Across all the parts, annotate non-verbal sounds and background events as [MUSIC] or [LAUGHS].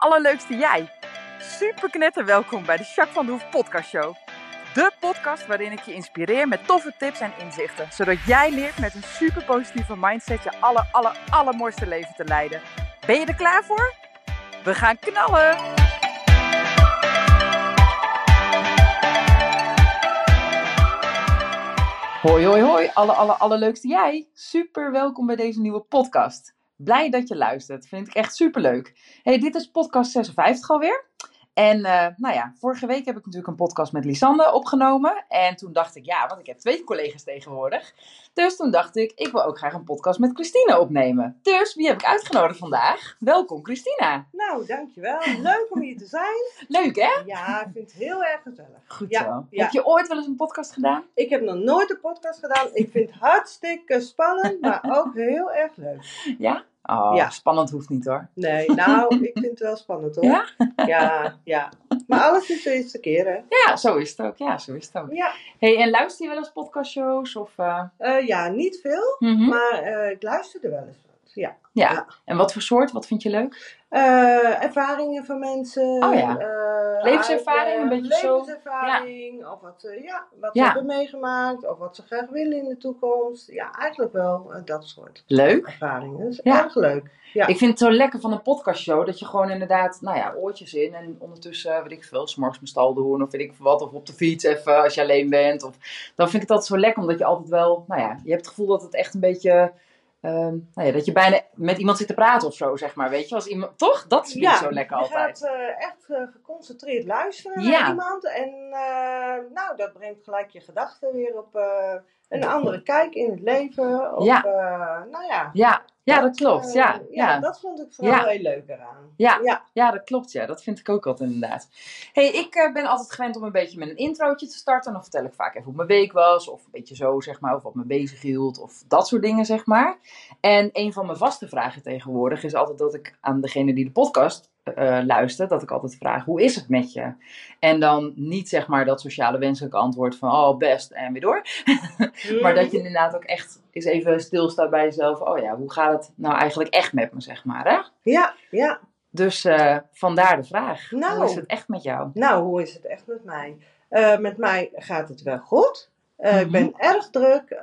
allerleukste jij. Super knetter welkom bij de Jacques van de Hoef podcast show. De podcast waarin ik je inspireer met toffe tips en inzichten. Zodat jij leert met een super positieve mindset je aller, aller, allermooiste leven te leiden. Ben je er klaar voor? We gaan knallen! Hoi, hoi, hoi, alle, alle, allerleukste jij. Super welkom bij deze nieuwe podcast. Blij dat je luistert, vind ik echt super leuk. Hey, dit is podcast 56 alweer. En eh, nou ja, vorige week heb ik natuurlijk een podcast met Lisanne opgenomen. En toen dacht ik, ja, want ik heb twee collega's tegenwoordig. Dus toen dacht ik, ik wil ook graag een podcast met Christina opnemen. Dus wie heb ik uitgenodigd vandaag? Welkom Christina. Nou, dankjewel. Leuk om hier te zijn. Leuk hè? Ja, ik vind het heel erg gezellig. Goed Ja, zo. ja. Heb je ooit wel eens een podcast gedaan? Ik heb nog nooit een podcast gedaan. Ik vind het hartstikke spannend, maar ook heel erg leuk. Ja? Oh, Ja. spannend hoeft niet hoor. Nee, nou, [LAUGHS] ik vind het wel spannend hoor. Ja? Ja, ja. Maar alles is de eerste keer, hè? Ja, zo is het ook. Ja, zo is het ook. Ja, Hey, en luister je wel eens podcastshows? Of, eh, Eh, ja niet veel, mhm. maar eh, ik luister er wel eens Ja. ja. ja. En wat voor soort? Wat vind je leuk? Eh, ervaringen van mensen. Oh ja. eh, Levenservaring, uit, een eh, beetje zo. Levenservaring, of wat, ze- ja, wat Ja. ze hebben meegemaakt, of wat ze graag willen in de toekomst. Ja, eigenlijk wel eh, dat soort Leuk. ervaringen. Dat Ja. erg leuk. Ja. Ik vind het zo lekker van een podcastshow dat je gewoon inderdaad, nou ja, oortjes in en ondertussen, weet ik veel, s'morgens mijn stal doen of weet ik veel wat, of op de fiets even als je alleen bent. Of, dan vind ik het altijd zo lekker omdat je altijd wel, nou ja, je hebt het gevoel dat het echt een beetje, ehm, nou ja, dat je bijna met iemand zit te praten of zo, zeg maar, weet je. Als iemand, toch? Dat vind ik zo lekker je altijd. gaat eh, echt eh, geconcentreerd luisteren Ja. naar iemand. En eh, nou, dat brengt gelijk je gedachten weer op een andere kijk in het leven. Of, Ja. eh, nou ja. Ja, ja, dat klopt. eh, Ja, ja, ja. dat vond ik vooral Ja. heel leuk eraan. Ja. ja. Ja, dat klopt. Ja, dat vind ik ook altijd inderdaad. hey, ik eh, ben altijd gewend om een beetje met een introotje te starten. Dan vertel ik vaak even hoe mijn week was. Of een beetje zo, zeg maar. Of wat me bezig hield. Of dat soort dingen, zeg maar. En een van mijn vaste vragen tegenwoordig is altijd dat ik aan degene die de podcast eh, luistert, dat ik altijd vraag, hoe is het met je? En dan niet zeg maar dat sociale wenselijke antwoord van, oh best en weer door. [LAUGHS] Maar dat je inderdaad ook echt eens even stilstaat bij jezelf. Oh ja, hoe gaat het nou eigenlijk echt met me, zeg maar. Hè? Ja, ja. Dus eh, vandaar de vraag. Nou. Hoe is het echt met jou? Nou, hoe is het echt met mij? Eh, met mij gaat het wel goed. Ik Mhm. ben erg druk,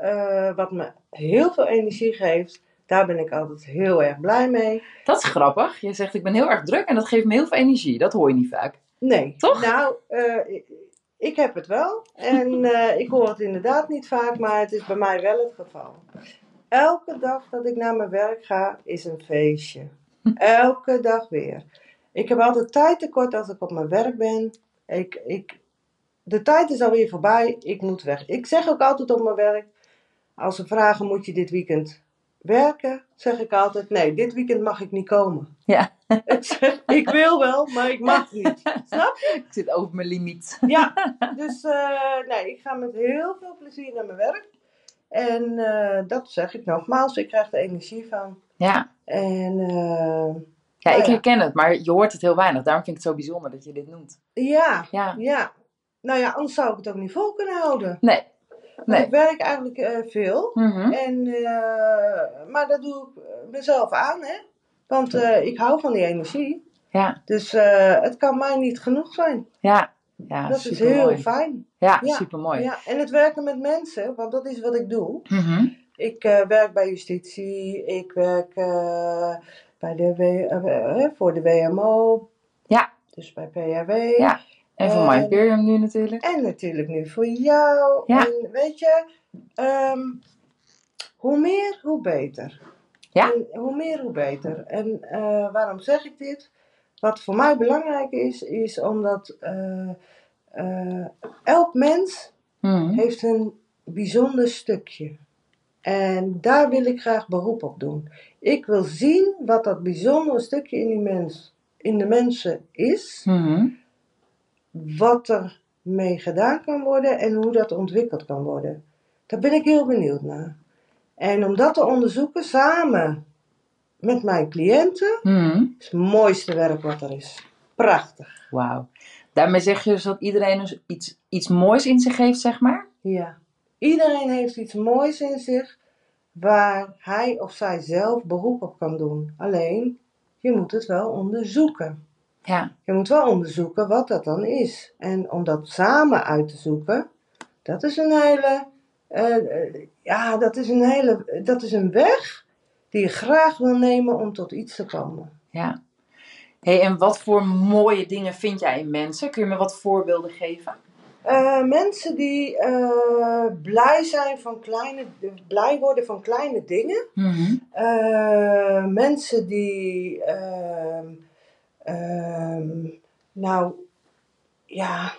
wat me heel veel energie geeft. Daar ben ik altijd heel erg blij mee. Dat is grappig. Je zegt ik ben heel erg druk en dat geeft me heel veel energie. Dat hoor je niet vaak. Nee, Toch? Nou, eh, ik, heb het wel. En [LAUGHS] eh, ik hoor het inderdaad niet vaak, maar het is bij mij wel het geval. Elke dag dat ik naar mijn werk ga, is een feestje. [LAUGHS] Elke dag weer. Ik heb altijd tijd tekort als ik op mijn werk ben. Ik, ik, de tijd is alweer voorbij. Ik moet weg. Ik zeg ook altijd op mijn werk. Als ze vragen, moet je dit weekend werken? Zeg ik altijd, nee, dit weekend mag ik niet komen. Ja. Ik wil wel, maar ik mag niet. Snap je? Ik zit over mijn limiet. Ja, dus eh, nee, ik ga met heel veel plezier naar mijn werk. En eh, dat zeg ik nogmaals, ik krijg er energie van. Ja. En eh, ja, ik ja. herken het, maar je hoort het heel weinig. Daarom vind ik het zo bijzonder dat je dit noemt. ja, Ja. ja. Nou ja, anders zou ik het ook niet vol kunnen houden. Nee. Nee. ik werk eigenlijk eh, veel. Mhm. En, eh, maar dat doe ik eh, mezelf aan, hè. Want ik hou van die energie. Ja. Dus het kan mij niet genoeg zijn. Ja. Ja, dat is heel fijn. Ja, Ja. supermooi. Ja, en het werken met mensen, want dat is wat ik doe. Mhm. Ik werk bij justitie, ik werk bij de w, voor de WMO. Ja. Dus bij PHW. Ja. En voor My Imperium nu natuurlijk. En natuurlijk nu voor jou. Ja. En weet je, ehm, hoe meer, hoe beter. Ja. En hoe meer, hoe beter. En eh, waarom zeg ik dit? Wat voor mij belangrijk is, is omdat eh, eh, elk mens Mhm. heeft een bijzonder stukje. En daar wil ik graag beroep op doen. Ik wil zien wat dat bijzondere stukje in, die mens, in de mensen is. Mhm. Wat er mee gedaan kan worden en hoe dat ontwikkeld kan worden. Daar ben ik heel benieuwd naar. En om dat te onderzoeken samen met mijn cliënten Mhm. is het mooiste werk wat er is. Prachtig. Wauw. Daarmee zeg je dus dat iedereen dus iets, iets moois in zich heeft, zeg maar? Ja. Iedereen heeft iets moois in zich waar hij of zij zelf beroep op kan doen. Alleen, je moet het wel onderzoeken. Ja, Je moet wel onderzoeken wat dat dan is. En om dat samen uit te zoeken, dat is een hele, eh, eh, ja, dat is een hele, dat is een weg die je graag wil nemen om tot iets te komen. ja. hey, en wat voor mooie dingen vind jij in mensen? Kun je me wat voorbeelden geven? Eh, mensen die blij zijn van kleine, blij worden van kleine dingen. Mhm. Mensen die, ehm, nou, ja,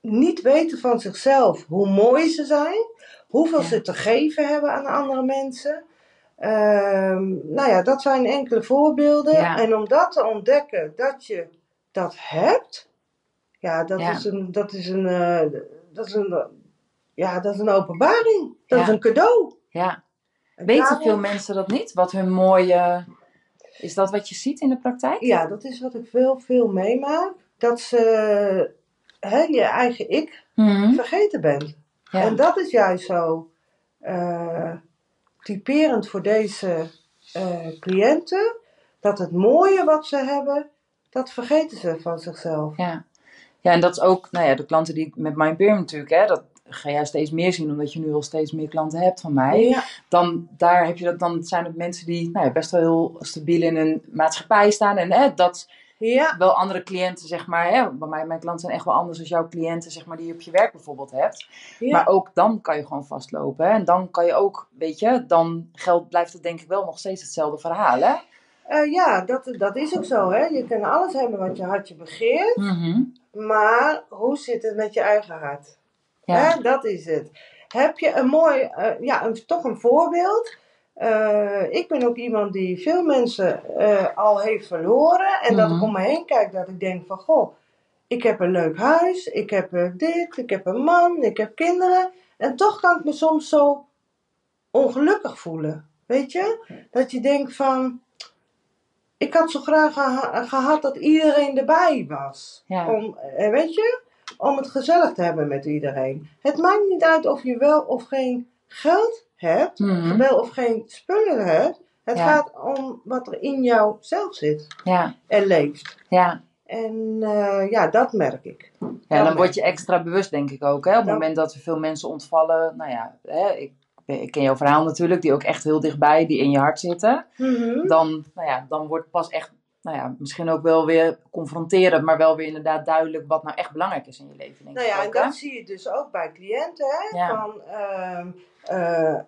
niet weten van zichzelf hoe mooi ze zijn, hoeveel Ja. ze te geven hebben aan andere mensen. Ehm, nou ja, dat zijn enkele voorbeelden. Ja. En om dat te ontdekken, dat je dat hebt, ja, dat Ja. is een, dat is een, eh, dat is een, ja, dat is een openbaring. Dat is een cadeau. Ja. En Weten daarom- veel mensen dat niet? Wat hun mooie... Is dat wat je ziet in de praktijk? Ja, dat is wat ik veel, veel meemaak. Dat ze hè, je eigen ik Mhm. vergeten bent. Ja. En dat is juist zo eh, typerend voor deze eh, cliënten. Dat het mooie wat ze hebben, dat vergeten ze van zichzelf. Ja. ja, en dat is ook, nou ja, de klanten die ik met Mind Pyramid natuurlijk, hè, dat ga jij steeds meer zien, omdat je nu al steeds meer klanten hebt van mij. Ja, Dan, daar heb je dat, dan zijn het mensen die nou ja, best wel heel stabiel in een maatschappij staan. En hè, dat ja, wel andere cliënten, zeg maar, hè, bij mij, mijn klanten zijn echt wel anders dan jouw cliënten, zeg maar, die je op je werk bijvoorbeeld hebt. Maar ook dan kan je gewoon vastlopen. Hè? En dan kan je ook, weet je, dan geldt, blijft het denk ik wel nog steeds hetzelfde verhaal, hè? Eh, ja dat, dat is ook zo. Hè? Je kan alles hebben wat je hartje begeert. Mhm. Maar hoe zit het met je eigen hart? Ja. Hè, dat is het. Heb je een mooi, eh, ja, een, toch een voorbeeld? Eh, ik ben ook iemand die veel mensen eh, al heeft verloren. En dat Mhm. ik om me heen kijk, dat ik denk van, goh, ik heb een leuk huis, ik heb dit, ik heb een man, ik heb kinderen. En toch kan ik me soms zo ongelukkig voelen. Weet je? Dat je denkt van, ik had zo graag geha- gehad dat iedereen erbij was. Ja. Om, weet je? Om het gezellig te hebben met iedereen. Het maakt niet uit of je wel of geen geld hebt, Mhm. wel of geen spullen hebt. Het Ja. gaat om wat er in jou zelf zit Ja, en leeft. ja. En eh, ja, dat merk ik. Ja, Dat dan merk word je extra bewust, denk ik ook. Hè? Op het moment dat er veel mensen ontvallen. Nou ja, hè, ik, ik ken jouw verhaal natuurlijk, die ook echt heel dichtbij, die in je hart zitten. Mhm. Dan, nou ja, dan wordt pas echt, nou ja, misschien ook wel weer confronterend, maar wel weer inderdaad duidelijk wat nou echt belangrijk is in je leven. Denk Nou ja, en hè? dat zie je dus ook bij cliënten. Hè? Ja. Van, ehm, eh,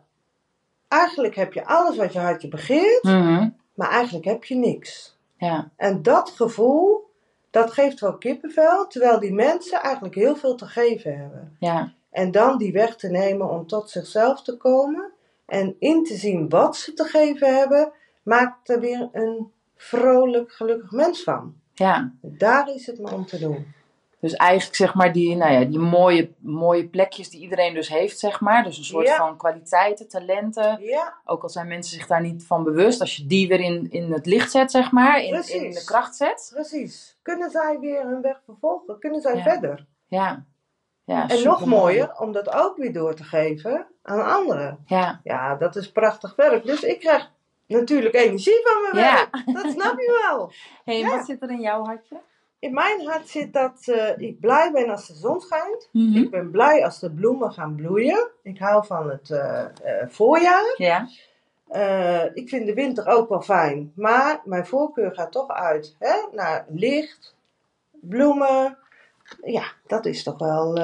eigenlijk heb je alles wat je hartje begeert, Mhm. maar eigenlijk heb je niks. Ja, En dat gevoel, dat geeft wel kippenvel, terwijl die mensen eigenlijk heel veel te geven hebben. ja, En dan die weg te nemen om tot zichzelf te komen en in te zien wat ze te geven hebben, maakt er weer een vrolijk, gelukkig mens van. ja. Daar is het om te doen. Dus eigenlijk zeg maar die, nou ja, die mooie, mooie plekjes die iedereen dus heeft, zeg maar. Dus een soort Ja. van kwaliteiten, talenten. Ja, Ook al zijn mensen zich daar niet van bewust. Als je die weer in, in het licht zet, zeg maar. In, Precies. in de kracht zet. precies. Kunnen zij weer hun weg vervolgen? Kunnen zij Ja. verder? Ja. ja En nog mooier, om dat ook weer door te geven aan anderen. Ja, Ja, dat is prachtig werk. Dus ik krijg natuurlijk energie van mijn Ja. werk. Dat snap je wel. [LAUGHS] hey, Ja. wat zit er in jouw hartje? In mijn hart zit dat eh, ik blij ben als de zon schijnt. Mhm. Ik ben blij als de bloemen gaan bloeien. Ik hou van het eh, eh, voorjaar. Ja, ik vind de winter ook wel fijn. Maar mijn voorkeur gaat toch uit hè, naar licht, bloemen. Ja, dat is toch wel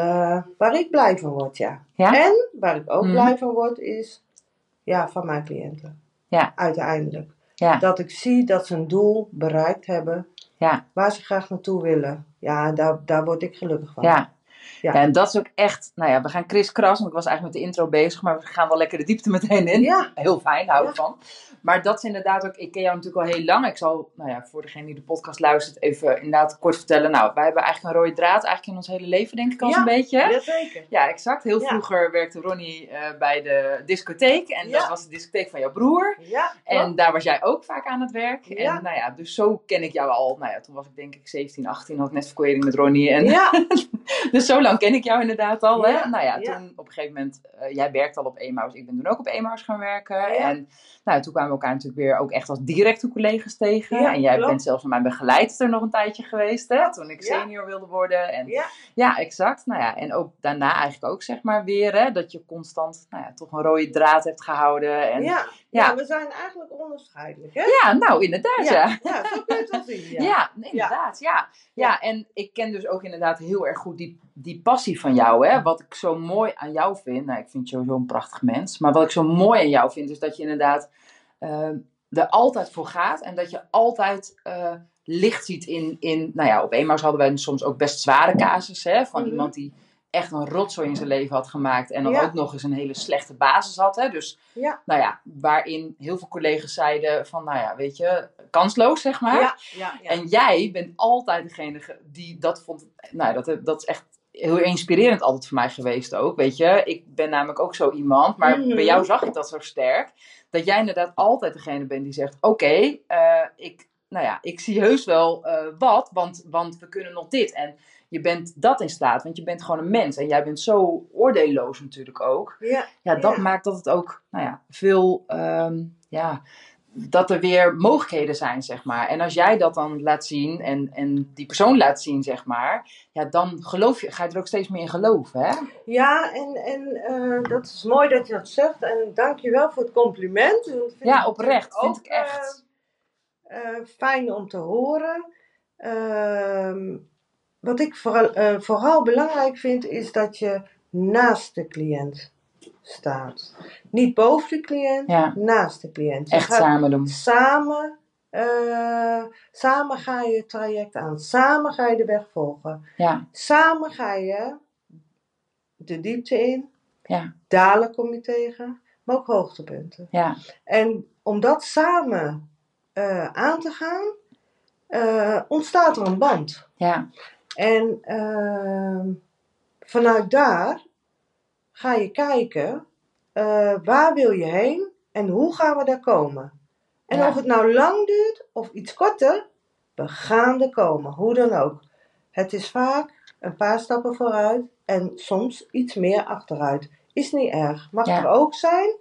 waar ik blij van word, ja. Ja? En waar ik ook Mhm. blij van word is ja, van mijn cliënten. Ja. Uiteindelijk. Ja. Dat ik zie dat ze een doel bereikt hebben ja, waar ze graag naartoe willen. Ja, daar, daar word ik gelukkig van. ja. Ja. Ja, en dat is ook echt, nou ja, we gaan kriskras, want ik was eigenlijk met de intro bezig, maar we gaan wel lekker de diepte meteen in. Ja. Heel fijn, hou ik Ja. van. Maar dat is inderdaad ook, ik ken jou natuurlijk al heel lang. Ik zal, nou ja, voor degene die de podcast luistert, even inderdaad kort vertellen. Nou, wij hebben eigenlijk een rode draad, eigenlijk in ons hele leven, denk ik al Ja. een beetje. hè? Jazeker. Ja, exact. Heel Ja. vroeger werkte Ronnie eh, bij de discotheek. En dat Ja. was de discotheek van jouw broer. Ja, En daar was jij ook vaak aan het werk. Ja. En nou ja, dus zo ken ik jou al. Nou ja, toen was ik denk ik 17, 18, had ik net verkering met Ronnie. En ja, [LAUGHS] [LAUGHS] dus zo lang ken ik jou inderdaad al. Ja, hè? Nou ja, ja. toen op een gegeven moment, eh, jij werkte al op Emaus, ik ben toen ook op Emaus gaan werken. Ja. En nou, toen kwamen we elkaar natuurlijk weer ook echt als directe collega's tegen. En jij klopt. bent zelfs mijn begeleidster nog een tijdje geweest, hè? Toen ik senior wilde worden. En Ja, ja, exact. Nou ja, en ook daarna eigenlijk ook zeg maar weer, hè, dat je constant nou ja, toch een rode draad hebt gehouden. En, ja. we zijn eigenlijk onafscheidelijk, hè? ja, nou inderdaad, ja. ja, zo kun je het wel zien. Ja, [LAUGHS] Ja, inderdaad, ja. ja. en ik ken dus ook inderdaad heel erg goed die, die passie van jou, hè. Wat ik zo mooi aan jou vind, nou ik vind je sowieso een prachtig mens, maar wat ik zo mooi aan jou vind, is dat je inderdaad eh, er altijd voor gaat en dat je altijd eh, licht ziet in, in, nou ja, op eenmaal hadden wij soms ook best zware casus, hè, van Mhm. iemand die echt een rotzooi in zijn leven had gemaakt en dan Ja. ook nog eens een hele slechte basis had, hè. Dus, Ja. nou ja, waarin heel veel collega's zeiden van, nou ja, weet je, kansloos, zeg maar. ja. En jij bent altijd degene ge- die dat vond. Nou, dat, dat is echt heel inspirerend altijd voor mij geweest ook. Weet je, ik ben namelijk ook zo iemand. Maar Mhm. bij jou zag ik dat zo sterk. Dat jij inderdaad altijd degene bent die zegt: Oké, eh, ik, nou ja, ik zie heus wel eh, wat, want, want we kunnen nog dit. En je bent dat in staat, want je bent gewoon een mens. En jij bent zo oordeelloos natuurlijk ook. ja. Ja, dat Ja. maakt dat het ook, nou ja, veel, ehm, ja, dat er weer mogelijkheden zijn, zeg maar. En als jij dat dan laat zien en, en die persoon laat zien, zeg maar, ja, dan geloof je, ga je er ook steeds meer in geloven, hè? Ja, en, en eh, dat is mooi dat je dat zegt. En dank je wel voor het compliment. want dat vind Ja, oprecht, vind ik echt. eh, eh, fijn om te horen. Ehm, wat ik vooral, eh, vooral belangrijk vind, is dat je naast de cliënt staat. Niet boven de cliënt, Ja. naast de cliënt. Je Echt samen doen. Samen, eh, samen ga je het traject aan. Samen ga je de weg volgen. Ja, Samen ga je de diepte in. ja, Dalen kom je tegen, maar ook hoogtepunten. ja, En om dat samen eh, aan te gaan, ontstaat er een band. ja, En ehm, vanuit daar ga je kijken, eh, waar wil je heen en hoe gaan we daar komen? En Ja. of het nou lang duurt of iets korter, we gaan er komen, hoe dan ook. Het is vaak een paar stappen vooruit en soms iets meer achteruit. Is niet erg, mag Ja. er ook zijn,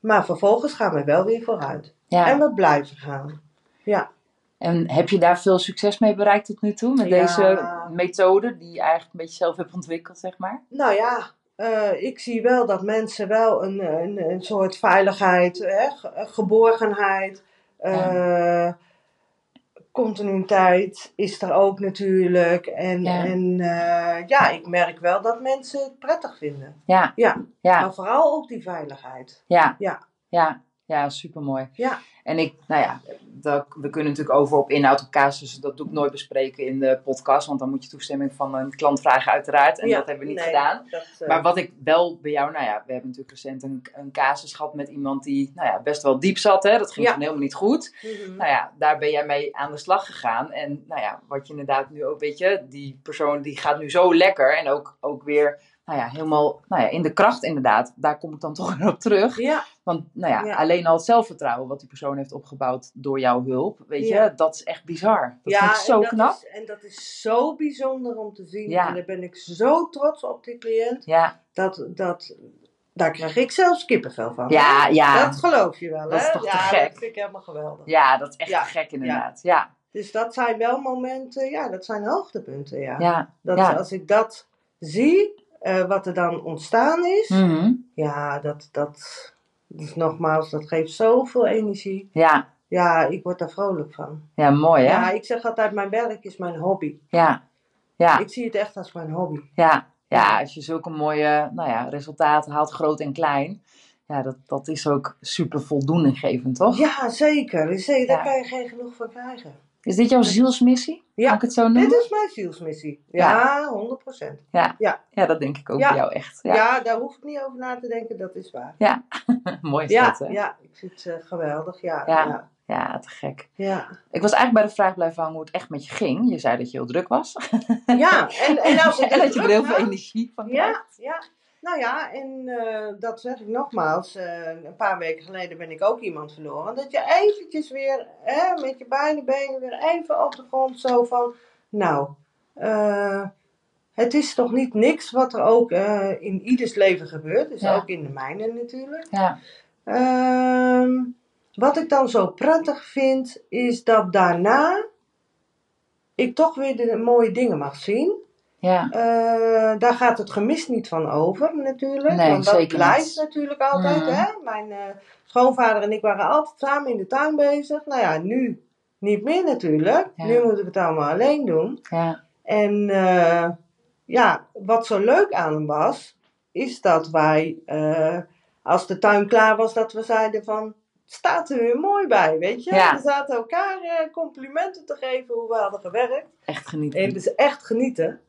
maar vervolgens gaan we wel weer vooruit. ja. En we blijven gaan. Ja. En heb je daar veel succes mee bereikt tot nu toe? Met Ja. deze methode die je eigenlijk een beetje zelf hebt ontwikkeld, zeg maar? Nou ja, eh, ik zie wel dat mensen wel een, een, een soort veiligheid, hè, ge- geborgenheid, eh, continuïteit is er ook natuurlijk. En Ja. ja. en eh, ja, ik merk wel dat mensen het prettig vinden. Ja, Ja, ja, maar vooral ook die veiligheid. ja, Ja. ja, ja, supermooi. Ja, En ik, nou ja, dat, we kunnen natuurlijk over op inhoud op casussen. Dat doe ik nooit bespreken in de podcast. Want dan moet je toestemming van een klant vragen uiteraard. En Ja, dat hebben we niet nee, gedaan. dat, eh, Maar wat ik wel bij jou, nou ja, we hebben natuurlijk recent een, een casus gehad met iemand die nou ja, best wel diep zat. Hè? Dat ging Ja. toen helemaal niet goed. mhm. Nou ja, daar ben jij mee aan de slag gegaan. En nou ja, wat je inderdaad nu ook, weet je, die persoon die gaat nu zo lekker. En ook, ook weer, nou ja, helemaal nou ja, in de kracht inderdaad. Daar kom ik dan [LAUGHS] toch weer op terug. Ja, Want nou ja, Ja. alleen al het zelfvertrouwen wat die persoon heeft opgebouwd door jouw hulp, weet Ja. je, dat is echt bizar. Dat ja vind ik zo en dat knap. Is, en dat is zo bijzonder om te zien. En daar ben ik zo trots op die cliënt. Ja, Dat, dat, daar krijg ik zelfs kippenvel van. ja, ja. Dat geloof je wel, Dat hè? is toch te ja, gek? dat vind ik helemaal geweldig. Ja, dat is echt te gek inderdaad. Ja, Dus dat zijn wel momenten, ja, dat zijn hoogtepunten, ja. ja. Dat. Als ik dat zie, eh, wat er dan ontstaan is, Mhm. ja, dat, dat, dus nogmaals, dat geeft zoveel energie. ja. Ja, ik word daar vrolijk van. ja, mooi hè? Ja, ik zeg altijd, mijn werk is mijn hobby. Ja, ja, Ik zie het echt als mijn hobby. ja. Ja, als je zulke mooie nou ja, resultaten haalt, groot en klein, ja, dat, dat is ook super voldoeninggevend, toch? Ja, zeker. zeker. Daar Ja. kan je geen genoeg van krijgen. Is dit jouw zielsmissie? Ja. Kan ik het zo noemen? Dit is mijn zielsmissie. Ja, 100%. Ja, dat denk ik ook Ja. bij jou echt. Ja. Ja, daar hoef ik niet over na te denken, dat is waar. [LAUGHS] mooi is Ja, dat, hè? ja ik vind het eh, geweldig. Ja, Ja. ja. Ja, te gek. Ja, Ik was eigenlijk bij de vraag blijven hangen hoe het echt met je ging. Je zei dat je heel druk was. ja. En, en [LAUGHS] en dat je er heel veel energie van krijgt. Ja, ja. Nou ja, en eh, dat zeg ik nogmaals. eh, een paar weken geleden ben ik ook iemand verloren. Dat je eventjes weer hè, met je beide benen weer even op de grond zo van... Nou, eh, het is toch niet niks wat er ook in ieders leven gebeurt. Dus Ja. ook in de mijne natuurlijk. Ja. Ehm, wat ik dan zo prettig vind, is dat daarna ik toch weer de mooie dingen mag zien. Ja. Eh, daar gaat het gemis niet van over natuurlijk. Nee, want dat blijft niet. natuurlijk altijd. Mhm. Hè? Mijn eh, schoonvader en ik waren altijd samen in de tuin bezig. Nou ja, nu niet meer natuurlijk. Ja. Nu moet ik het allemaal alleen doen. Ja. En eh, ja, wat zo leuk aan hem was, is dat wij, als de tuin klaar was, dat we zeiden van, staat er weer mooi bij, weet je. Ja. We zaten elkaar complimenten te geven hoe we hadden gewerkt. Echt genieten. En dus echt genieten.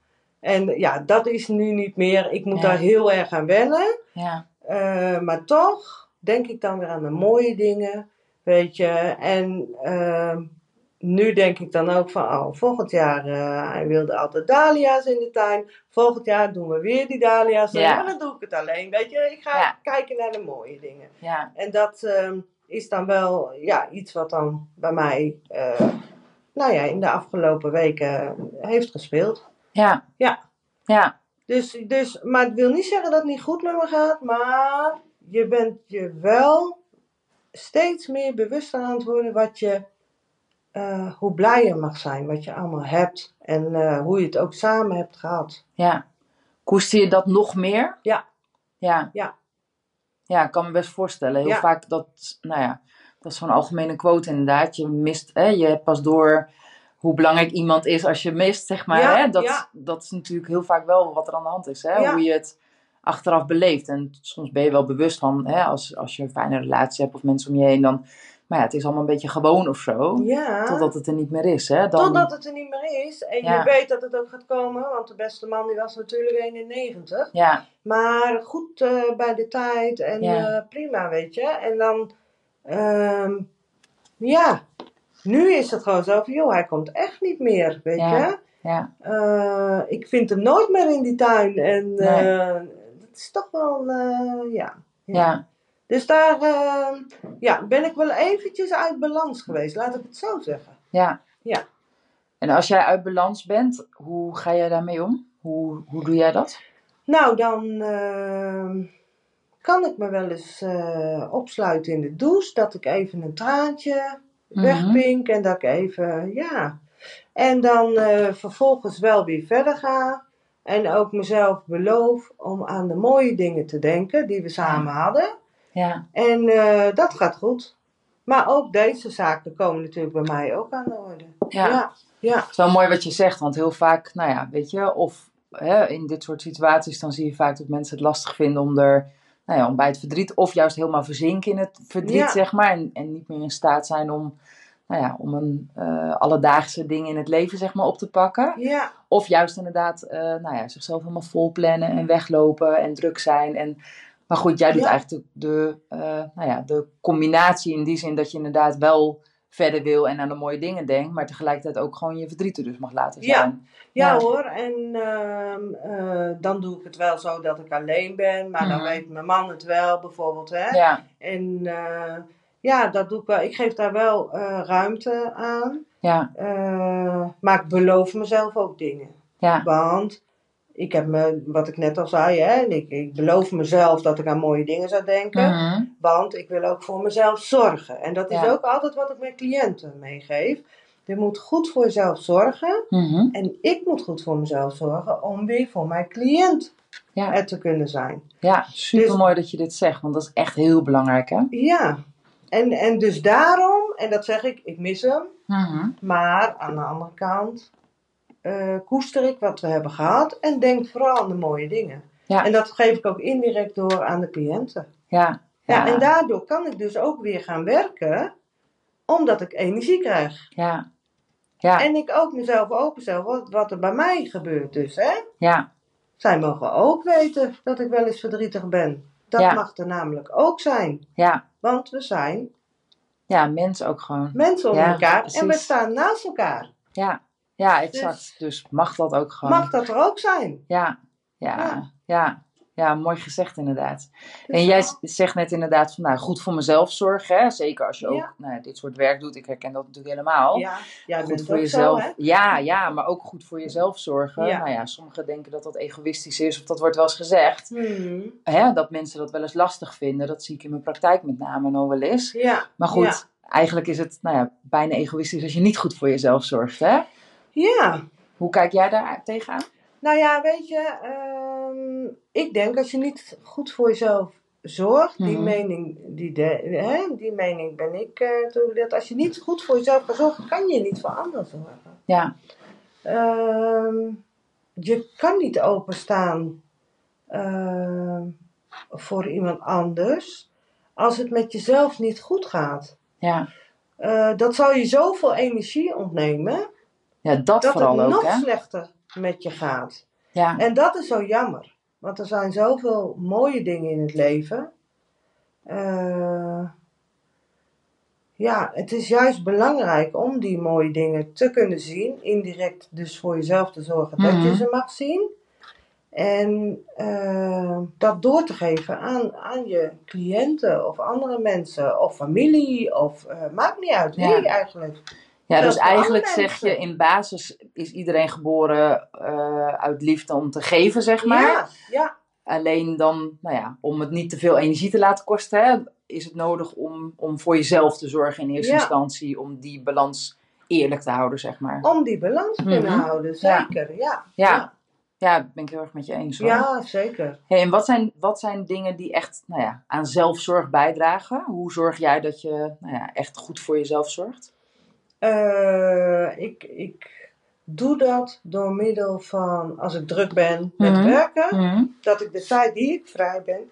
En ja, dat is nu niet meer. Ik moet Ja. daar heel erg aan wennen. Ja. Eh, maar toch denk ik dan weer aan de mooie dingen, weet je. En ehm, nu denk ik dan ook van, oh, volgend jaar, eh, hij wilde altijd dahlia's in de tuin. Volgend jaar doen we weer die dahlia's. Ja. Maar dan doe ik het alleen, weet je. Ik ga Ja. kijken naar de mooie dingen. Ja. En dat ehm, is dan wel ja, iets wat dan bij mij, eh, nou ja, in de afgelopen weken heeft gespeeld. Ja. Ja. Ja. Dus, dus, maar het wil niet zeggen dat het niet goed met me gaat, maar je bent je wel steeds meer bewust aan het worden wat je, eh, hoe blij je mag zijn, wat je allemaal hebt en eh, hoe je het ook samen hebt gehad. Ja. Koester je dat nog meer? Ja. Ja. Ja. Ja, ik kan me best voorstellen. Heel Ja. vaak dat, nou ja, dat is zo'n algemene quote inderdaad. Je mist, hè, je hebt pas door hoe belangrijk iemand is als je mist, zeg maar. Ja, hè? Dat, ja. dat is natuurlijk heel vaak wel wat er aan de hand is. Hè? Ja. Hoe je het achteraf beleeft. En soms ben je wel bewust van, hè, als, als je een fijne relatie hebt of mensen om je heen, dan, maar ja, het is allemaal een beetje gewoon of zo. Ja, Totdat het er niet meer is, hè? Dan, totdat het er niet meer is. En je weet dat het ook gaat komen, want de beste man die was natuurlijk 91. Ja, Maar goed eh, bij de tijd en eh, prima, weet je. En dan, ehm, ja, nu is het gewoon zo van, joh, hij komt echt niet meer, weet Ja. je. ja, Eh, ik vind hem nooit meer in die tuin. En Nee. eh, dat is toch wel, eh, ja. ja, Dus daar ja, ben ik wel eventjes uit balans geweest, laat ik het zo zeggen. ja. Ja. En als jij uit balans bent, hoe ga jij daarmee om? Hoe, hoe doe jij dat? Nou, dan ehm, kan ik me wel eens opsluiten in de douche, dat ik even een traantje. Wegpink en dat ik even, ja. En dan eh, vervolgens wel weer verder ga en ook mezelf beloof om aan de mooie dingen te denken die we samen hadden. Ja, En eh, dat gaat goed. Maar ook deze zaken komen natuurlijk bij mij ook aan de orde. ja. ja. ja. Het is wel mooi wat je zegt, want heel vaak, nou ja, weet je, of hè, in dit soort situaties, dan zie je vaak dat mensen het lastig vinden om er, nou ja, om bij het verdriet, of juist helemaal verzinken in het verdriet, Ja. zeg maar, en, en niet meer in staat zijn om, nou ja, om een eh, alledaagse ding in het leven, zeg maar, op te pakken. Ja, Of juist inderdaad, eh, nou ja, zichzelf helemaal vol plannen en weglopen en druk zijn. En, maar goed, jij doet eigenlijk de, de, eh, nou ja, de combinatie in die zin dat je inderdaad wel verder wil en aan de mooie dingen denkt, maar tegelijkertijd ook gewoon je verdriet er dus mag laten zijn. ja, Ja. hoor. En ehm, eh, dan doe ik het wel zo dat ik alleen ben. Maar dan Mhm. weet mijn man het wel, bijvoorbeeld. Hè? Ja, En eh, ja, dat doe ik wel. Ik geef daar wel eh, ruimte aan. ja, maar ik beloof mezelf ook dingen. ja, Want ik heb me, wat ik net al zei, hè, ik, ik beloof mezelf dat ik aan mooie dingen zou denken. Mhm. Want ik wil ook voor mezelf zorgen. En dat is ook altijd wat ik mijn cliënten meegeef. Je moet goed voor jezelf zorgen. Mhm. En ik moet goed voor mezelf zorgen om weer voor mijn cliënt Ja. er te kunnen zijn. ja, super mooi dat je dit zegt, want dat is echt heel belangrijk, hè? Ja. En, en dus daarom, en dat zeg ik, ik mis hem. Mhm. Maar aan de andere kant eh, koester ik wat we hebben gehad. En denk vooral aan de mooie dingen. Ja. En dat geef ik ook indirect door aan de cliënten. Ja, Ja, en daardoor kan ik dus ook weer gaan werken, omdat ik energie krijg. ja, ja, En ik ook mezelf openstel wat, wat er bij mij gebeurt dus, hè. ja, Zij mogen ook weten dat ik wel eens verdrietig ben. Dat Ja. mag er namelijk ook zijn. ja, Want we zijn ja, mens ook gewoon. mensen onder Ja, elkaar en we staan naast elkaar. Ja, ja, exact. Dus mag dat ook gewoon. Mag dat er ook zijn? Ja, ja, ja. Ja. ja, mooi gezegd inderdaad. Dus En jij ja. zegt net inderdaad van, nou, goed voor mezelf zorgen, hè? zeker als je ook Ja. nou, dit soort werk doet. Ik herken dat natuurlijk helemaal. Ja, jij goed voor jezelf. zo, ja, ja, maar ook goed voor jezelf zorgen. Nou ja, sommigen denken dat dat egoïstisch is, of dat wordt wel eens gezegd. Hmm. Hè, dat mensen dat wel eens lastig vinden. Dat zie ik in mijn praktijk met name nog wel eens. Ja. Maar goed, eigenlijk is het nou ja, bijna egoïstisch als je niet goed voor jezelf zorgt. Hè? Ja. Hoe kijk jij daar tegenaan? Nou ja, weet je, ehm, ik denk als je niet goed voor jezelf zorgt, die Mhm. mening, die, de, hè, die mening ben ik, toe- dat als je niet goed voor jezelf kan zorgen, kan je niet voor anderen zorgen. Ja, Ehm, je kan niet openstaan ehm, voor iemand anders als het met jezelf niet goed gaat. ja. Eh, dat zal je zoveel energie ontnemen ja dat, dat vooral het ook. nog Hè? slechter met je gaat. Ja, En dat is zo jammer. Want er zijn zoveel mooie dingen in het leven. Eh, ja, het is juist belangrijk om die mooie dingen te kunnen zien. Indirect dus voor jezelf te zorgen dat je Mhm. ze mag zien. En eh, dat door te geven aan, aan je cliënten of andere mensen of familie. Of uh, maakt niet uit wie Ja. eigenlijk. Ja dus eigenlijk zeg je in basis is iedereen geboren eh, uit liefde om te geven, zeg maar. Ja, ja, Alleen dan, nou ja, om het niet te veel energie te laten kosten, hè, is het nodig om, om voor jezelf te zorgen in eerste Ja. instantie. Om die balans eerlijk te houden, zeg maar. om die balans te kunnen Mhm. houden. Zeker, ja. Ja. Ja, dat ben ik heel erg met je eens hoor. Ja, zeker. Hey, en wat zijn, wat zijn dingen die echt nou ja, aan zelfzorg bijdragen? Hoe zorg jij dat je nou ja, echt goed voor jezelf zorgt? Eh, ik, ik doe dat door middel van, als ik druk ben met Mhm. werken, dat ik de tijd die ik vrij ben,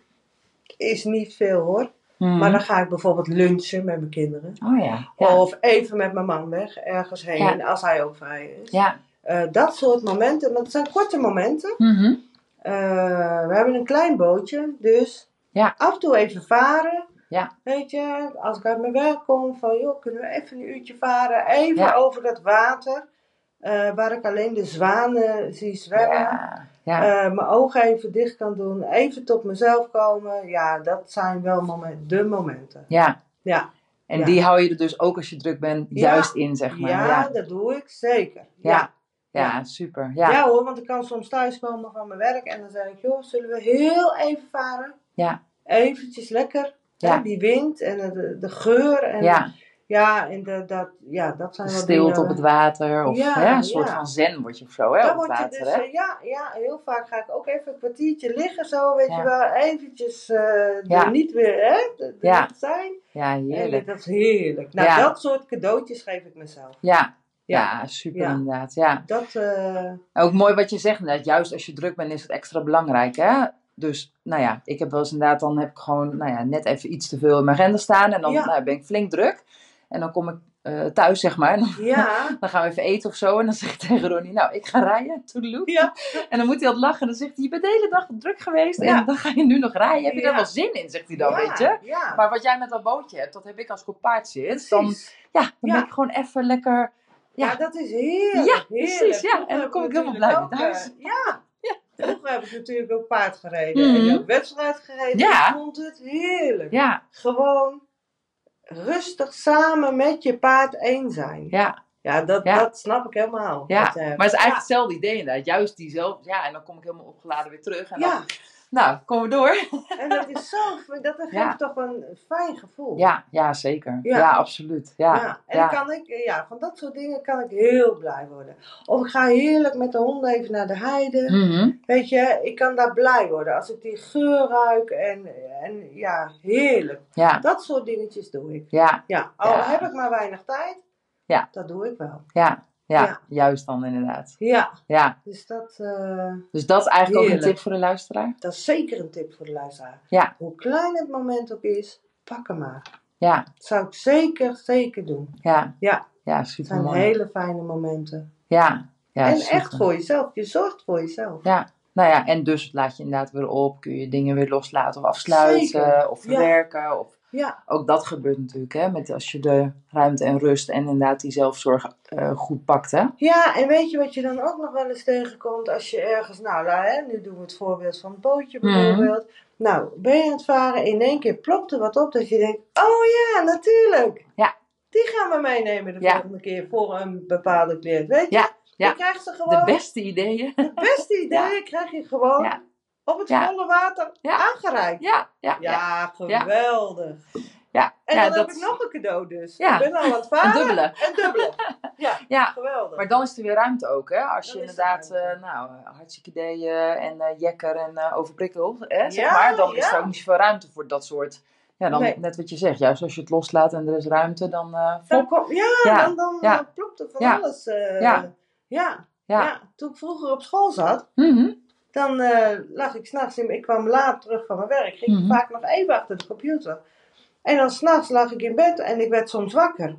is niet veel hoor. Mhm. Maar dan ga ik bijvoorbeeld lunchen met mijn kinderen. Oh ja. Ja. Of even met mijn man weg, ergens heen, Ja. als hij ook vrij is. ja. Eh, dat soort momenten, maar het zijn korte momenten. Mhm. Eh, we hebben een klein bootje, dus Ja. af en toe even varen. Ja. Weet je, als ik uit mijn werk kom, van joh, kunnen we even een uurtje varen, even Ja. over dat water, eh, waar ik alleen de zwanen zie zwemmen. Ja. Ja. Eh, mijn ogen even dicht kan doen, even tot mezelf komen. Ja, dat zijn wel moment, de momenten. ja. Ja, En Ja. die hou je er dus ook als je druk bent juist in, zeg maar. ja, Ja, dat doe ik zeker. Ja. Ja. super. Ja. Ja. hoor, want ik kan soms thuiskomen van mijn werk en dan zeg ik, joh, zullen we heel even varen? Ja. Eventjes lekker. Ja. Hè, die wind en de, de geur. En, Ja. ja, en de, dat, ja, dat zijn wel stilte op het water. Of Ja, hè, een soort ja. van zen word je of zo, hè, op het water. dus, hè? eh, ja, ja, heel vaak ga ik ook even een kwartiertje liggen zo, weet Ja. je wel. Eventjes eh, er niet weer, hè, er niet zijn. Ja, En heerlijk. dat is heerlijk. Nou, dat soort cadeautjes geef ik mezelf. Ja. Ja. Super inderdaad. Ja. Dat, eh, Ook mooi wat je zegt, inderdaad. Juist als je druk bent, is het extra belangrijk. Hè? Dus, nou ja, ik heb wel eens inderdaad, dan heb ik gewoon, nou ja, net even iets te veel in mijn agenda staan. En dan Ja. nou, ben ik flink druk. En dan kom ik eh, thuis, zeg maar. En [LAUGHS] dan, ja, dan gaan we even eten of zo. En dan zeg ik tegen Ronnie, nou, ik ga rijden. Toedeloe. ja, En dan moet hij altijd lachen. En dan zegt hij, je bent de hele dag druk geweest. Ja. En dan ga je nu nog rijden. Heb je daar wel zin in, zegt hij dan, weet je. Ja, Maar wat jij met dat bootje hebt, dat heb ik als ik op paard zit. Dan, ja, dan ben ik gewoon even lekker... Ja, dat is heerlijk. Ja, heerlijk. precies, ja. En dan kom ik helemaal blij weer thuis. eh, ja. Vroeger heb ik natuurlijk ook paard gereden Mhm. en ook wedstrijd gereden. Ja. Ik vond het heerlijk. ja, Gewoon rustig samen met je paard één zijn. ja. Ja, dat, Ja. dat snap ik helemaal. Ja, Dat, eh, maar het is eigenlijk hetzelfde idee inderdaad. Juist diezelfde, ja, en dan kom ik helemaal opgeladen weer terug. En dan, nou, komen we door. en dat is zo, dat geeft Ja. toch een fijn gevoel. Ja, ja, zeker. Ja, Ja. absoluut. Ja, Ja, en kan ik, ja, van dat soort dingen kan ik heel blij worden. Of ik ga heerlijk met de honden even naar de heide. Mhm. Weet je, ik kan daar blij worden als ik die geur ruik en, en ja, heerlijk. ja, Dat soort dingetjes doe ik. ja, Ja, al heb ik maar weinig tijd, Ja. dat doe ik wel. ja, ja, Ja. juist dan inderdaad. Ja, Ja, dus dat, eh, dus dat is eigenlijk ook een tip voor de luisteraar. dat is zeker een tip voor de luisteraar. Ja. Hoe klein het moment ook is, pak hem maar. Ja, Dat zou ik zeker, zeker doen. ja, Ja, ja, het super zijn mooi. hele fijne momenten. Ja, ja, en super. echt voor jezelf. Je zorgt voor jezelf. Ja, nou ja, en dus laat je inderdaad weer op. Kun je dingen weer loslaten of afsluiten Zeker. of Ja. verwerken. Of Ja. Ook dat gebeurt natuurlijk, hè, met als je de ruimte en rust en inderdaad die zelfzorg eh, goed pakt, hè. Ja, en weet je wat je dan ook nog wel eens tegenkomt als je ergens, nou, hè, nu doen we het voorbeeld van het bootje Mhm. bijvoorbeeld. Nou, ben je aan het varen, in één keer plopt er wat op dat je denkt, oh ja, natuurlijk. Ja. Die gaan we meenemen de Ja. volgende keer voor een bepaalde cliënt, weet je? Ja, ja. Je krijgt ze De gewoon, beste ideeën. het beste [LAUGHS] ideeën krijg je gewoon. Op het Ja. volle water aangereikt. Ja, ja, ja. Geweldig. ja. En ja, dan dat, heb ik nog een cadeau dus. Ja. Ik ben al aan het varen. Een dubbele. Een dubbele. [LAUGHS] Ja, geweldig. maar dan is er weer ruimte ook, hè. Als je Dan er inderdaad, eh, nou, eh, hartstikke ideeën en eh, jekker en eh overprikkel, hè, zeg Ja, maar. Dan is er ook niet zoveel ruimte voor dat soort... Ja, dan Nee. net wat je zegt. Juist als je het loslaat en er is ruimte, dan kom, ja, Ja, dan, dan ja. plopt er van Ja. alles. Ja. ja. Ja. ja. Toen ik vroeger op school zat, Mhm. Dan eh, lag ik s'nachts in... Ik kwam laat terug van mijn werk. Ging ik vaak nog even achter de computer. En dan s'nachts lag ik in bed en ik werd soms wakker.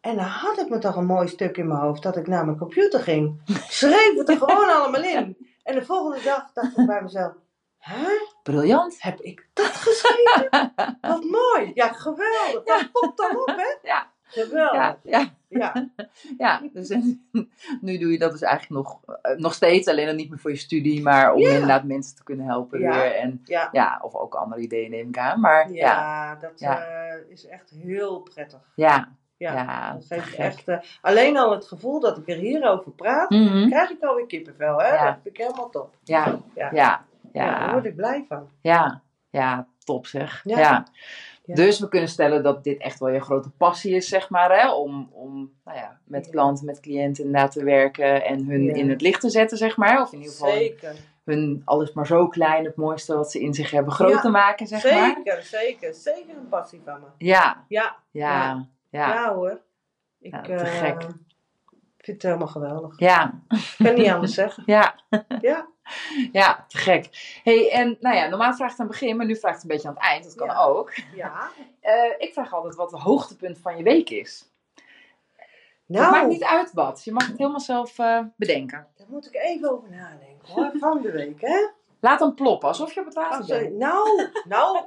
En dan had ik me toch een mooi stuk in mijn hoofd dat ik naar mijn computer ging. [LAUGHS] Schreef het er gewoon allemaal in. En de volgende dag dacht ik bij mezelf... Hè? Briljant. Heb ik dat geschreven? [LAUGHS] Wat mooi. Ja, geweldig. Dat popt dan op, hè? Ja. Geweldig. Ja, ja, Ja. [LAUGHS] ja. Dus [LAUGHS] nu doe je dat dus eigenlijk nog, eh, nog steeds. Alleen dan niet meer voor je studie, maar om Ja. inderdaad mensen te kunnen helpen Ja. weer. En Ja. ja, of ook andere ideeën neem ik aan. Maar ja, dat eh, is echt heel prettig. ja, Ja, ja. dat geeft echt, eh, alleen al het gevoel dat ik er hierover praat, Mhm. krijg ik alweer kippenvel. Hè? Dat vind ik helemaal top. Ja, Ja. ja, Ja. daar word ik blij van. ja, ja, top zeg. Ja. Ja. Dus we kunnen stellen dat dit echt wel je grote passie is, zeg maar, hè? om, om nou ja, met klanten, met cliënten inderdaad te werken en hun Ja. in het licht te zetten, zeg maar. Of in ieder geval Zeker. hun alles maar zo klein, het mooiste wat ze in zich hebben, groot Ja. te maken, zeg maar. Zeker, zeker. Zeker een passie van me. Ja, Ja, ja, ja, hoor. Ik Ja, te eh, gek. Vind het helemaal geweldig. Ja, Ik kan niet anders zeggen. [LAUGHS] ja, [LAUGHS] Ja, te gek. hey, en nou ja, normaal vraagt het aan het begin, maar nu vraagt het een beetje aan het eind. Dat kan Ja. ook. ja. [LAUGHS] Eh, ik vraag altijd wat het hoogtepunt van je week is. Het Nou, maakt niet uit wat. Je mag het helemaal zelf eh, bedenken. daar moet ik even over nadenken hoor. Van de week, hè? Laat hem ploppen, alsof je op het water bent. nou, nou,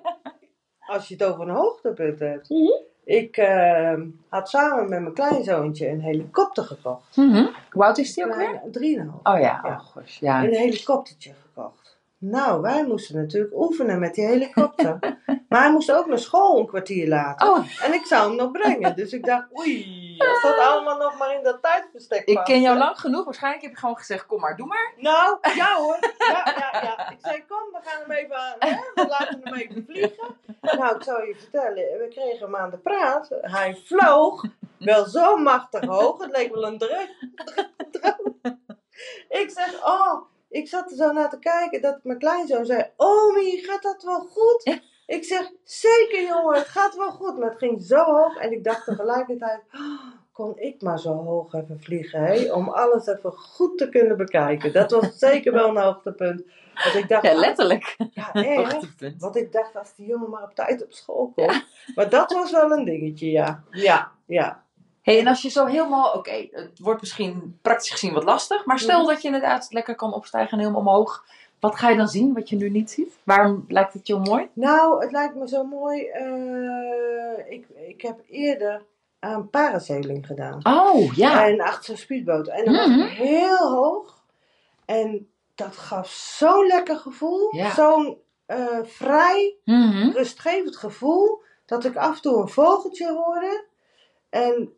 als je het over een hoogtepunt hebt. Mhm. Ik eh, had samen met mijn kleinzoontje een helikopter gekocht. Mhm. Hoe oud is die ook weer? Kleine- Drieënhalf. Oh ja, Ja. oh gosh. Ja. Een helikoptertje gekocht. Nou, wij moesten natuurlijk oefenen met die helikopter. [LAUGHS] maar hij moest ook naar school een kwartier later. Oh, En ik zou hem nog brengen. Dus ik dacht, oei, [LAUGHS] als dat allemaal nog maar in dat tijdbestek ik past, ken jou lang genoeg. Waarschijnlijk heb je gewoon gezegd, kom maar, doe maar. Nou, ja [LAUGHS] hoor. Ja, ja, ja. Ik zei, kom, we gaan hem even aan. Hè? We laten hem even vliegen. Nou, ik zou je vertellen, we kregen hem aan de praat. Hij vloog wel zo machtig hoog. Het leek wel een druk. Ik zeg, oh, ik zat er zo naar te kijken dat mijn kleinzoon zei, Omi, gaat dat wel goed? Ik zeg, zeker jongen, het gaat wel goed. Maar het ging zo hoog en ik dacht tegelijkertijd, oh, kon ik maar zo hoog even vliegen, hè? Om alles even goed te kunnen bekijken. Dat was zeker wel een hoogtepunt. Want ik dacht, Ja, letterlijk. ja, [LAUGHS] echt. Want ik dacht, als die jongen maar op tijd op school komt. Maar dat was wel een dingetje, ja. Ja, ja. Hey, en als je zo helemaal, oké, het wordt misschien praktisch gezien wat lastig, maar stel Mhm. dat je inderdaad lekker kan opstijgen en helemaal omhoog. Wat ga je dan zien wat je nu niet ziet? Waarom lijkt het je mooi? Nou, het lijkt me zo mooi. eh, ik, ik heb eerder aan parasailing gedaan. Oh, ja. En achter zo'n speedboot. En dat Mhm. was heel hoog. En dat gaf zo'n lekker gevoel. Ja. Zo'n eh, vrij, Mhm. rustgevend gevoel. Dat ik af en toe een vogeltje hoorde. En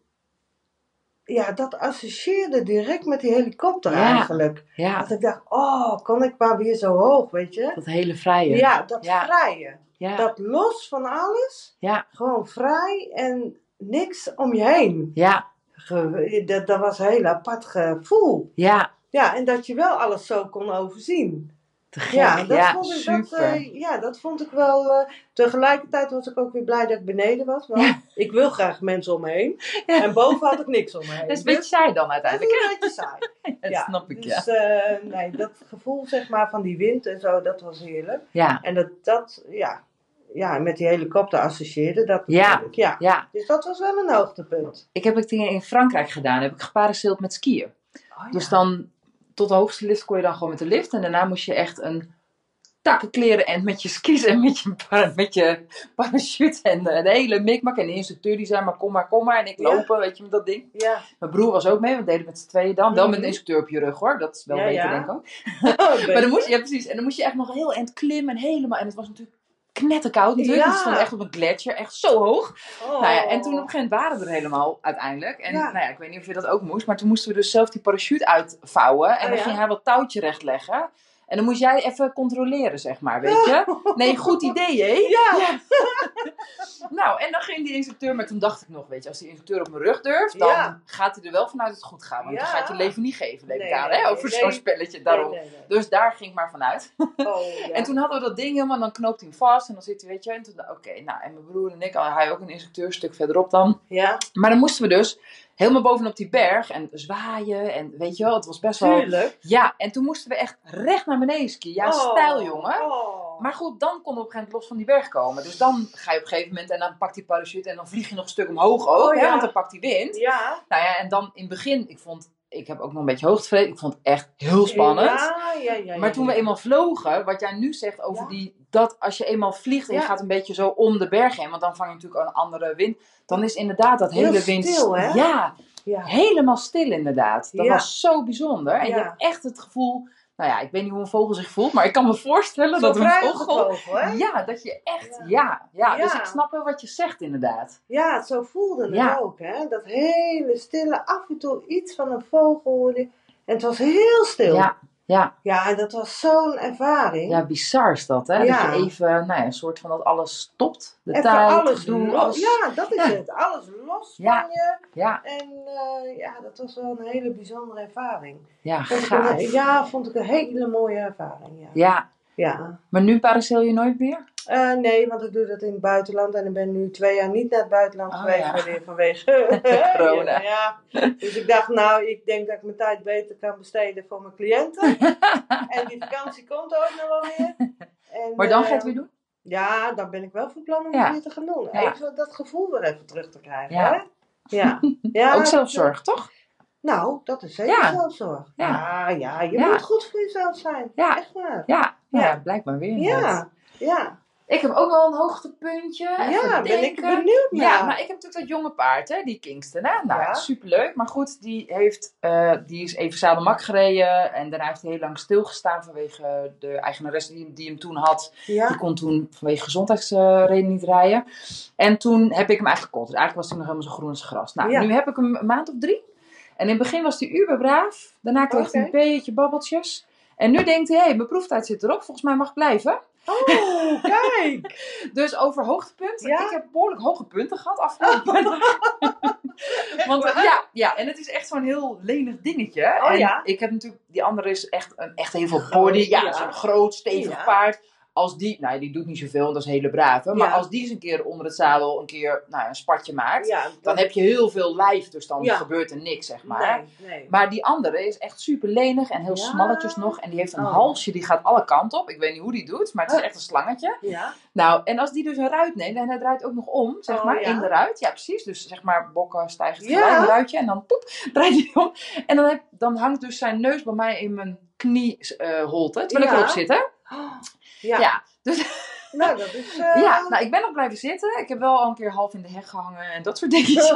ja, dat associeerde direct met die helikopter Ja. eigenlijk. Ja, Dat ik dacht, oh, kon ik maar weer zo hoog, weet je? dat hele vrije. Ja, dat Ja. vrije. ja. Dat los van alles. Ja. Gewoon vrij en niks om je heen. ja, Ge- Dat, dat was een heel apart gevoel. ja. Ja, en dat je wel alles zo kon overzien. Te gek. Ja, dat, ja, vond, ik, super. dat, eh, ja, dat vond ik wel. eh, tegelijkertijd was ik ook weer blij dat ik beneden was. Want Ja. ik wil graag mensen om me heen. Ja. En boven had ik niks om me [LAUGHS] heen. dat is een Dus beetje saai dan dat is uiteindelijk. een beetje saai. [LAUGHS] Dat ja, snap ik, ja. Dus eh, nee, dat gevoel zeg maar van die wind en zo, dat was heerlijk. Ja, En dat, dat ja, ja, met die helikopter associeerde dat Ja. Ja. ja. Dus dat was wel een hoogtepunt. Ik heb het in in Frankrijk gedaan. Heb ik geparasaild met skiën. Oh, Dus dan, tot de hoogste lift kon je dan gewoon met de lift. En daarna moest je echt een takkenkleren en met je skis en met je, met je parachute en de, de hele mikmak. En de instructeur die zei maar kom maar, kom maar. En ik Ja. lopen, weet je, met dat ding. Ja. Mijn broer was ook mee, we deden met z'n tweeën dan. Wel met Mhm. een instructeur op je rug hoor, dat is wel Ja, beter denk ik ook. [LAUGHS] Oh, Maar dan moest je, ja precies, en dan moest je echt nog heel eind klimmen en helemaal. En het was natuurlijk knetterkoud natuurlijk, Ja. het stond echt op een gletsjer, echt zo hoog. Oh. Nou ja, en toen op een gegeven moment waren we er helemaal uiteindelijk. En Ja. nou ja, ik weet niet of je dat ook moest, maar toen moesten we dus zelf die parachute uitvouwen. En Oh dan ja? ging hij wat touwtje rechtleggen. En dan moest jij even controleren, zeg maar, weet je. [LAUGHS] Nee, goed idee, hè? Ja. [LAUGHS] Nou, en dan ging die instructeur, maar toen dacht ik nog, weet je, als die instructeur op mijn rug durft, dan Ja. gaat hij er wel vanuit dat het goed gaat. Want Ja. dan gaat je leven niet geven, neem ik Nee, aan, hè, over nee. zo'n spelletje daarom. Nee. Dus daar ging ik maar vanuit. [LAUGHS] Oh, ja. En toen hadden we dat ding helemaal, en dan knoopt hij hem vast en dan zit hij, weet je, en toen, oké, nou, en mijn broer en ik, hij ook een instructeur, een stuk verderop dan. Ja, Maar dan moesten we dus helemaal bovenop die berg en zwaaien en weet je wel, het was best wel... tuurlijk. Ja, en toen moesten we echt recht naar beneden skiën. Ja, Oh, stijl jongen. oh. Maar goed, dan konden we op een gegeven moment los van die berg komen. Dus dan ga je op een gegeven moment en dan pakt die parachute en dan vlieg je nog een stuk omhoog ook, Oh, hè, ja. want dan pakt die wind. Ja. Nou ja, en dan in het begin, ik vond, ik heb ook nog een beetje hoogtevrees, ik vond het echt heel spannend. Ja, ja, ja. Maar toen we eenmaal vlogen, wat jij nu zegt over die, dat als je eenmaal vliegt en je gaat een beetje zo om de berg heen, want dan vang je natuurlijk een andere wind, dan is inderdaad dat Heel hele wind. stil, hè? Ja, Ja. helemaal stil inderdaad. Dat was zo bijzonder. En je hebt echt het gevoel, nou ja, ik weet niet hoe een vogel zich voelt, maar ik kan me voorstellen dat een vogel. Ja, dat je echt, Ja. ja. Dus ik snap wel wat je zegt inderdaad. Ja, zo voelde het Ja. ook, hè? Dat hele stille, af en toe iets van een vogel. En het was heel stil. Ja, ja, Ja, en dat was zo'n ervaring. ja, bizar is dat, hè? Ja. Dat je even, nou ja, een soort van dat alles stopt. De Even tijd, alles gedoe, los. Ja, dat is Ja. het. Alles los Ja. van je. Ja, En eh, ja, dat was wel een hele bijzondere ervaring. ja, Vond ik gaaf. een, ja, vond ik een hele mooie ervaring. Ja. Ja, maar nu parasail je nooit meer? Eh, nee, want ik doe dat in het buitenland en ik ben nu twee jaar niet naar het buitenland Oh, geweest ja. wanneer- vanwege [LAUGHS] [LAUGHS] Corona. Ja, dus ik dacht, nou, ik denk dat ik mijn tijd beter kan besteden voor mijn cliënten. [LAUGHS] en die vakantie komt ook nog wel weer. En, Maar dan eh, het weer doen? Ja, dan ben ik wel van plan om Ja. het weer te gaan doen. Ja. Even dat gevoel weer even terug te krijgen. Ja. Hè? Ja. ja. Ook zelfzorg, toch? Nou, dat is zeker zelfzorg. Ja. Ja, ja, je moet goed voor jezelf zijn. Echt waar. Ja, ja. Ja. blijkbaar weer. Ja, ja. Ik heb ook wel een hoogtepuntje. Ja, ben ik benieuwd naar. Ja, maar ik heb natuurlijk dat jonge paard, hè, die Kingston. Hè? Nou, Ja. superleuk. Maar goed, die, heeft, eh, die is even zadelmak gereden. En daarna heeft hij heel lang stilgestaan vanwege de eigenares die, die hem toen had. Ja. Die kon toen vanwege gezondheidsredenen niet rijden. En toen heb ik hem eigenlijk gekocht. Dus eigenlijk was hij nog helemaal zo groen als gras. Nou, Ja. nu heb ik hem een maand of drie. En in het begin was hij uberbraaf. Daarna kreeg hij een beetje babbeltjes. En nu denkt hij, hé, hey, mijn proeftijd zit erop. Volgens mij mag ik blijven. Oh, kijk. [LAUGHS] Dus over hoogtepunt. Ja? Ik heb behoorlijk hoge punten gehad afgelopen [LAUGHS] Want eh, ja, ja, en het is echt zo'n heel lenig dingetje. Oh, en ja? ik heb natuurlijk, die andere is echt, een, echt heel veel body. Ja, ja. zo'n groot, stevig paard. Als die, nou die doet niet zoveel, dat is hele brave. Maar Ja. als die eens een keer onder het zadel een keer nou, een spatje maakt. Ja, Dan heb je heel veel lijf, dus dan Ja. gebeurt er niks, zeg maar. Nee, nee. Maar die andere is echt super lenig en heel smalletjes nog. En die heeft een Oh. halsje, die gaat alle kanten op. Ik weet niet hoe die doet, maar het is Oh. echt een slangetje. Ja. Nou, en als die dus een ruit neemt en hij draait ook nog om, zeg Oh, maar, in de ruit. Ja, precies. Dus zeg maar, bokken stijgen Ja. gelijk, een ruitje. En dan poep, [LAUGHS] draait hij om. En dan, heb, dan hangt dus zijn neus bij mij in mijn knieholte, terwijl ik erop zit, hè? Ja. Ja, dus Nou, dat is... eh, ja, nou, ik ben nog blijven zitten. Ik heb wel al een keer half in de heg gehangen en dat soort [LAUGHS] dingetjes.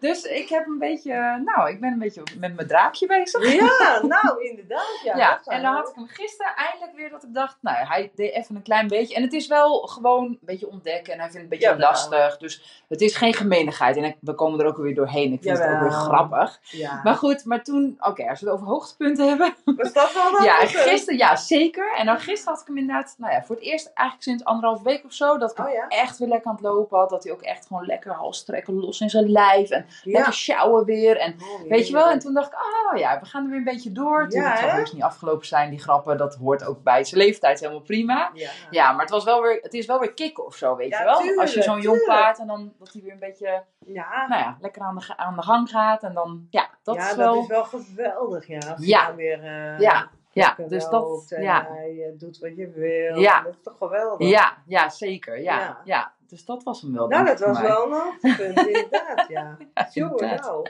dus ik heb een beetje, nou, ik ben een beetje met mijn draakje bezig. Ja, [LAUGHS] nou, inderdaad. Ja, Ja, en dan had ik hem gisteren eindelijk weer dat ik dacht, nou hij deed even een klein beetje. En het is wel gewoon een beetje ontdekken en hij vindt het een beetje lastig. Dus het is geen gemeenigheid en we komen er ook weer doorheen. Ik vind het ook weer grappig. Ja. Maar goed, maar toen, oké, als we het over hoogtepunten hebben. Was dat wel? [LAUGHS] Ja, gisteren, ja, zeker. En dan gisteren had ik hem inderdaad, nou ja, voor het eerst eigenlijk sinds anderhalf week of zo, dat ik Oh ja? echt weer lekker aan het lopen had. Dat hij ook echt gewoon lekker halstrekken los in zijn lijf en Ja. lekker sjouwen weer. En Oh, Weet je wel? En toen dacht ik, oh ja, we gaan er weer een beetje door. Toen het zal heus niet afgelopen zijn, die grappen. Dat hoort ook bij zijn leeftijd, helemaal prima. Ja. Maar het, was wel weer, het is wel weer kicken of zo, weet je wel? tuurlijk, Als je zo'n jong paard en dan dat hij weer een beetje, Ja. nou ja, lekker aan de, aan de gang gaat. En dan, ja, dat ja, is wel... dat is wel geweldig, ja. Weer eh, Ja, ja, dus dat, en ja. eh, doet wat je wil. Ja. Dat is toch geweldig? Ja, ja, zeker. Ja, ja. Ja. Dus dat was hem wel. Nou, dat was mij. wel een hoogtepunt, inderdaad, ja. [LAUGHS] Inderdaad. nou.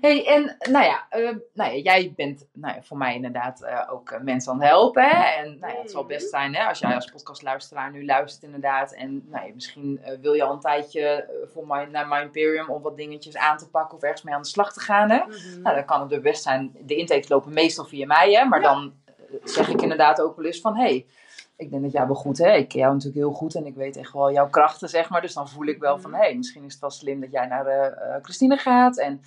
Hey, en nou ja, eh, nou ja, jij bent nou ja, voor mij inderdaad eh, ook mensen aan het helpen. Hè? En nou ja, het zal Mhm. best zijn hè, als jij als podcastluisteraar nu luistert inderdaad. En nou ja, misschien eh, wil je al een tijdje voor my, naar My Imperium om wat dingetjes aan te pakken of ergens mee aan de slag te gaan. Hè? Mhm. Nou, dan kan het er best zijn. De intakes lopen meestal via mij, hè? maar dan zeg ik inderdaad ook wel eens van... Hey, ik denk dat jij wel goed, hè? Ik ken jou natuurlijk heel goed en ik weet echt wel jouw krachten, zeg maar. Dus dan voel ik wel van, Mhm. hey, misschien is het wel slim dat jij naar eh, eh, Christine gaat. En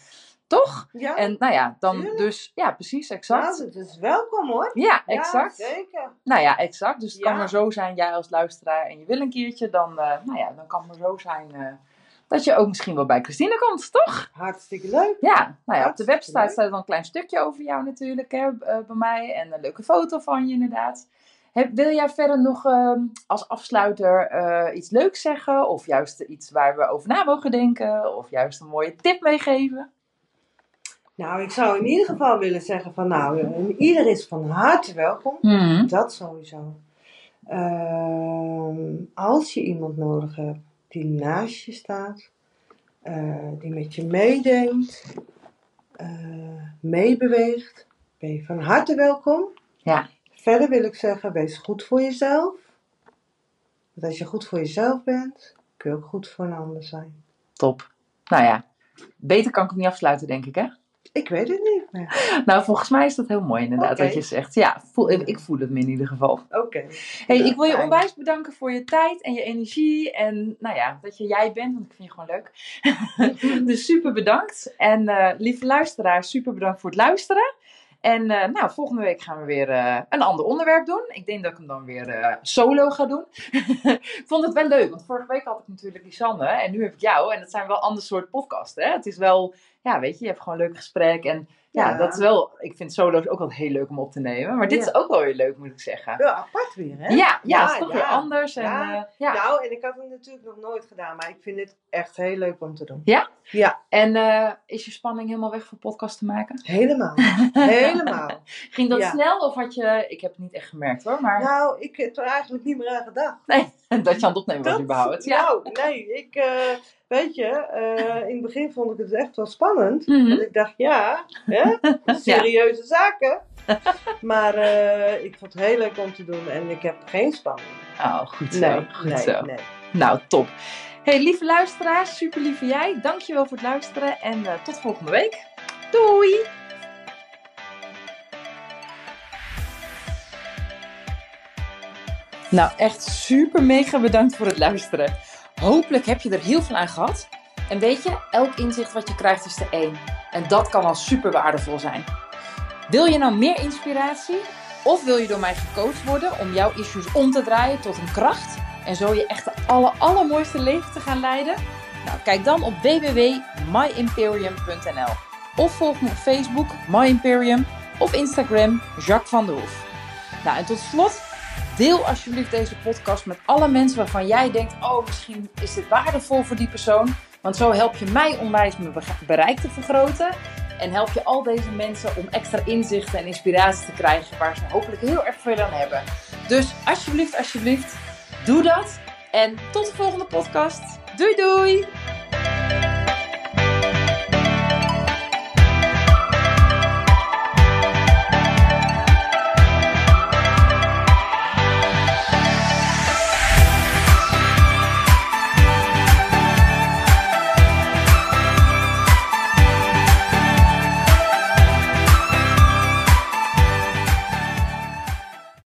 toch? Ja, En nou ja, dan dus, ja, precies, exact. het is welkom hoor. Ja, exact. Ja, zeker. nou ja, exact. Dus het kan Ja. maar zo zijn, jij als luisteraar en je wil een keertje, dan, eh, nou ja, dan kan het maar zo zijn dat je ook misschien wel bij Christine komt, toch? Hartstikke leuk. Ja, nou ja, op de website leuk. staat dan een klein stukje over jou natuurlijk, hè, bij mij. En een leuke foto van je inderdaad. Heb, wil jij verder nog ehm, als afsluiter eh, iets leuks zeggen? Of juist iets waar we over na mogen denken? Of juist een mooie tip meegeven? Nou, ik zou in ieder geval willen zeggen van nou, eh, ieder is van harte welkom. Mhm. Dat sowieso. Ehm, als je iemand nodig hebt die naast je staat, eh, die met je meedenkt, meebeweegt, ben je van harte welkom. Ja. Verder wil ik zeggen, wees goed voor jezelf. Want als je goed voor jezelf bent, kun je ook goed voor een ander zijn. Top. Nou ja, beter kan ik het niet afsluiten, denk ik, hè? Ik weet het niet meer. [LAUGHS] Nou, volgens mij is dat heel mooi inderdaad wat je zegt. Ja, voel, ik voel het me in ieder geval. Oké. Hey, ik wil je onwijs bedanken voor je tijd en je energie. En nou ja, dat je jij bent, want ik vind je gewoon leuk. [LAUGHS] dus super bedankt. En eh, lieve luisteraars, super bedankt voor het luisteren. En eh, nou, volgende week gaan we weer eh, een ander onderwerp doen. Ik denk dat ik hem dan weer eh, solo ga doen. [LAUGHS] ik vond het wel leuk, want vorige week had ik natuurlijk Lisanne en nu heb ik jou. En dat zijn wel ander soort podcasten. Hè? Het is wel, ja, weet je, je hebt gewoon een leuk gesprek. En ja, Ja. dat is wel, ik vind solo's ook wel heel leuk om op te nemen. Maar dit Ja. is ook wel weer leuk, moet ik zeggen. Wel apart weer, hè? Ja, ja, Ja, het is toch ja. weer anders. En, Ja. ja. ja. Nou, en ik had het natuurlijk nog nooit gedaan, maar ik vind het echt heel leuk om te doen. Ja? Ja, en eh, is je spanning helemaal weg voor podcast te maken? helemaal. [LAUGHS] helemaal. Ging dat Ja. snel of had je... Ik heb het niet echt gemerkt hoor, maar Nou, ik heb er eigenlijk niet meer aan gedacht. [LAUGHS] dat je aan het opnemen was überhaupt. Ja. Nou, nee, ik, eh, weet je, eh, in het begin vond ik het echt wel spannend. Mhm. Want ik dacht, ja, hè, [LAUGHS] serieuze zaken. maar eh, ik vond het heel leuk om te doen en ik heb geen spanning. Oh, goed zo. Nee, goed nee, zo. nee. Nou, top. Hey, lieve luisteraars, super lieve jij. Dankjewel voor het luisteren en eh, tot volgende week. Doei! Nou, echt super mega bedankt voor het luisteren. Hopelijk heb je er heel veel aan gehad. En weet je, elk inzicht wat je krijgt is er één. En dat kan al super waardevol zijn. Wil je nou meer inspiratie? Of wil je door mij gecoacht worden om jouw issues om te draaien tot een kracht? En zo je echt de aller, allermooiste leven te gaan leiden? Nou, kijk dan op www.myimperium.nl Of volg me op Facebook, My Imperium, of Instagram, Jacques van der Hoef. Nou, en tot slot, deel alsjeblieft deze podcast met alle mensen waarvan jij denkt, oh, misschien is dit waardevol voor die persoon. Want zo help je mij onwijs mijn be- bereik te vergroten. En help je al deze mensen om extra inzichten en inspiratie te krijgen waar ze hopelijk heel erg veel aan hebben. Dus alsjeblieft, alsjeblieft, doe dat. En tot de volgende podcast. Doei doei!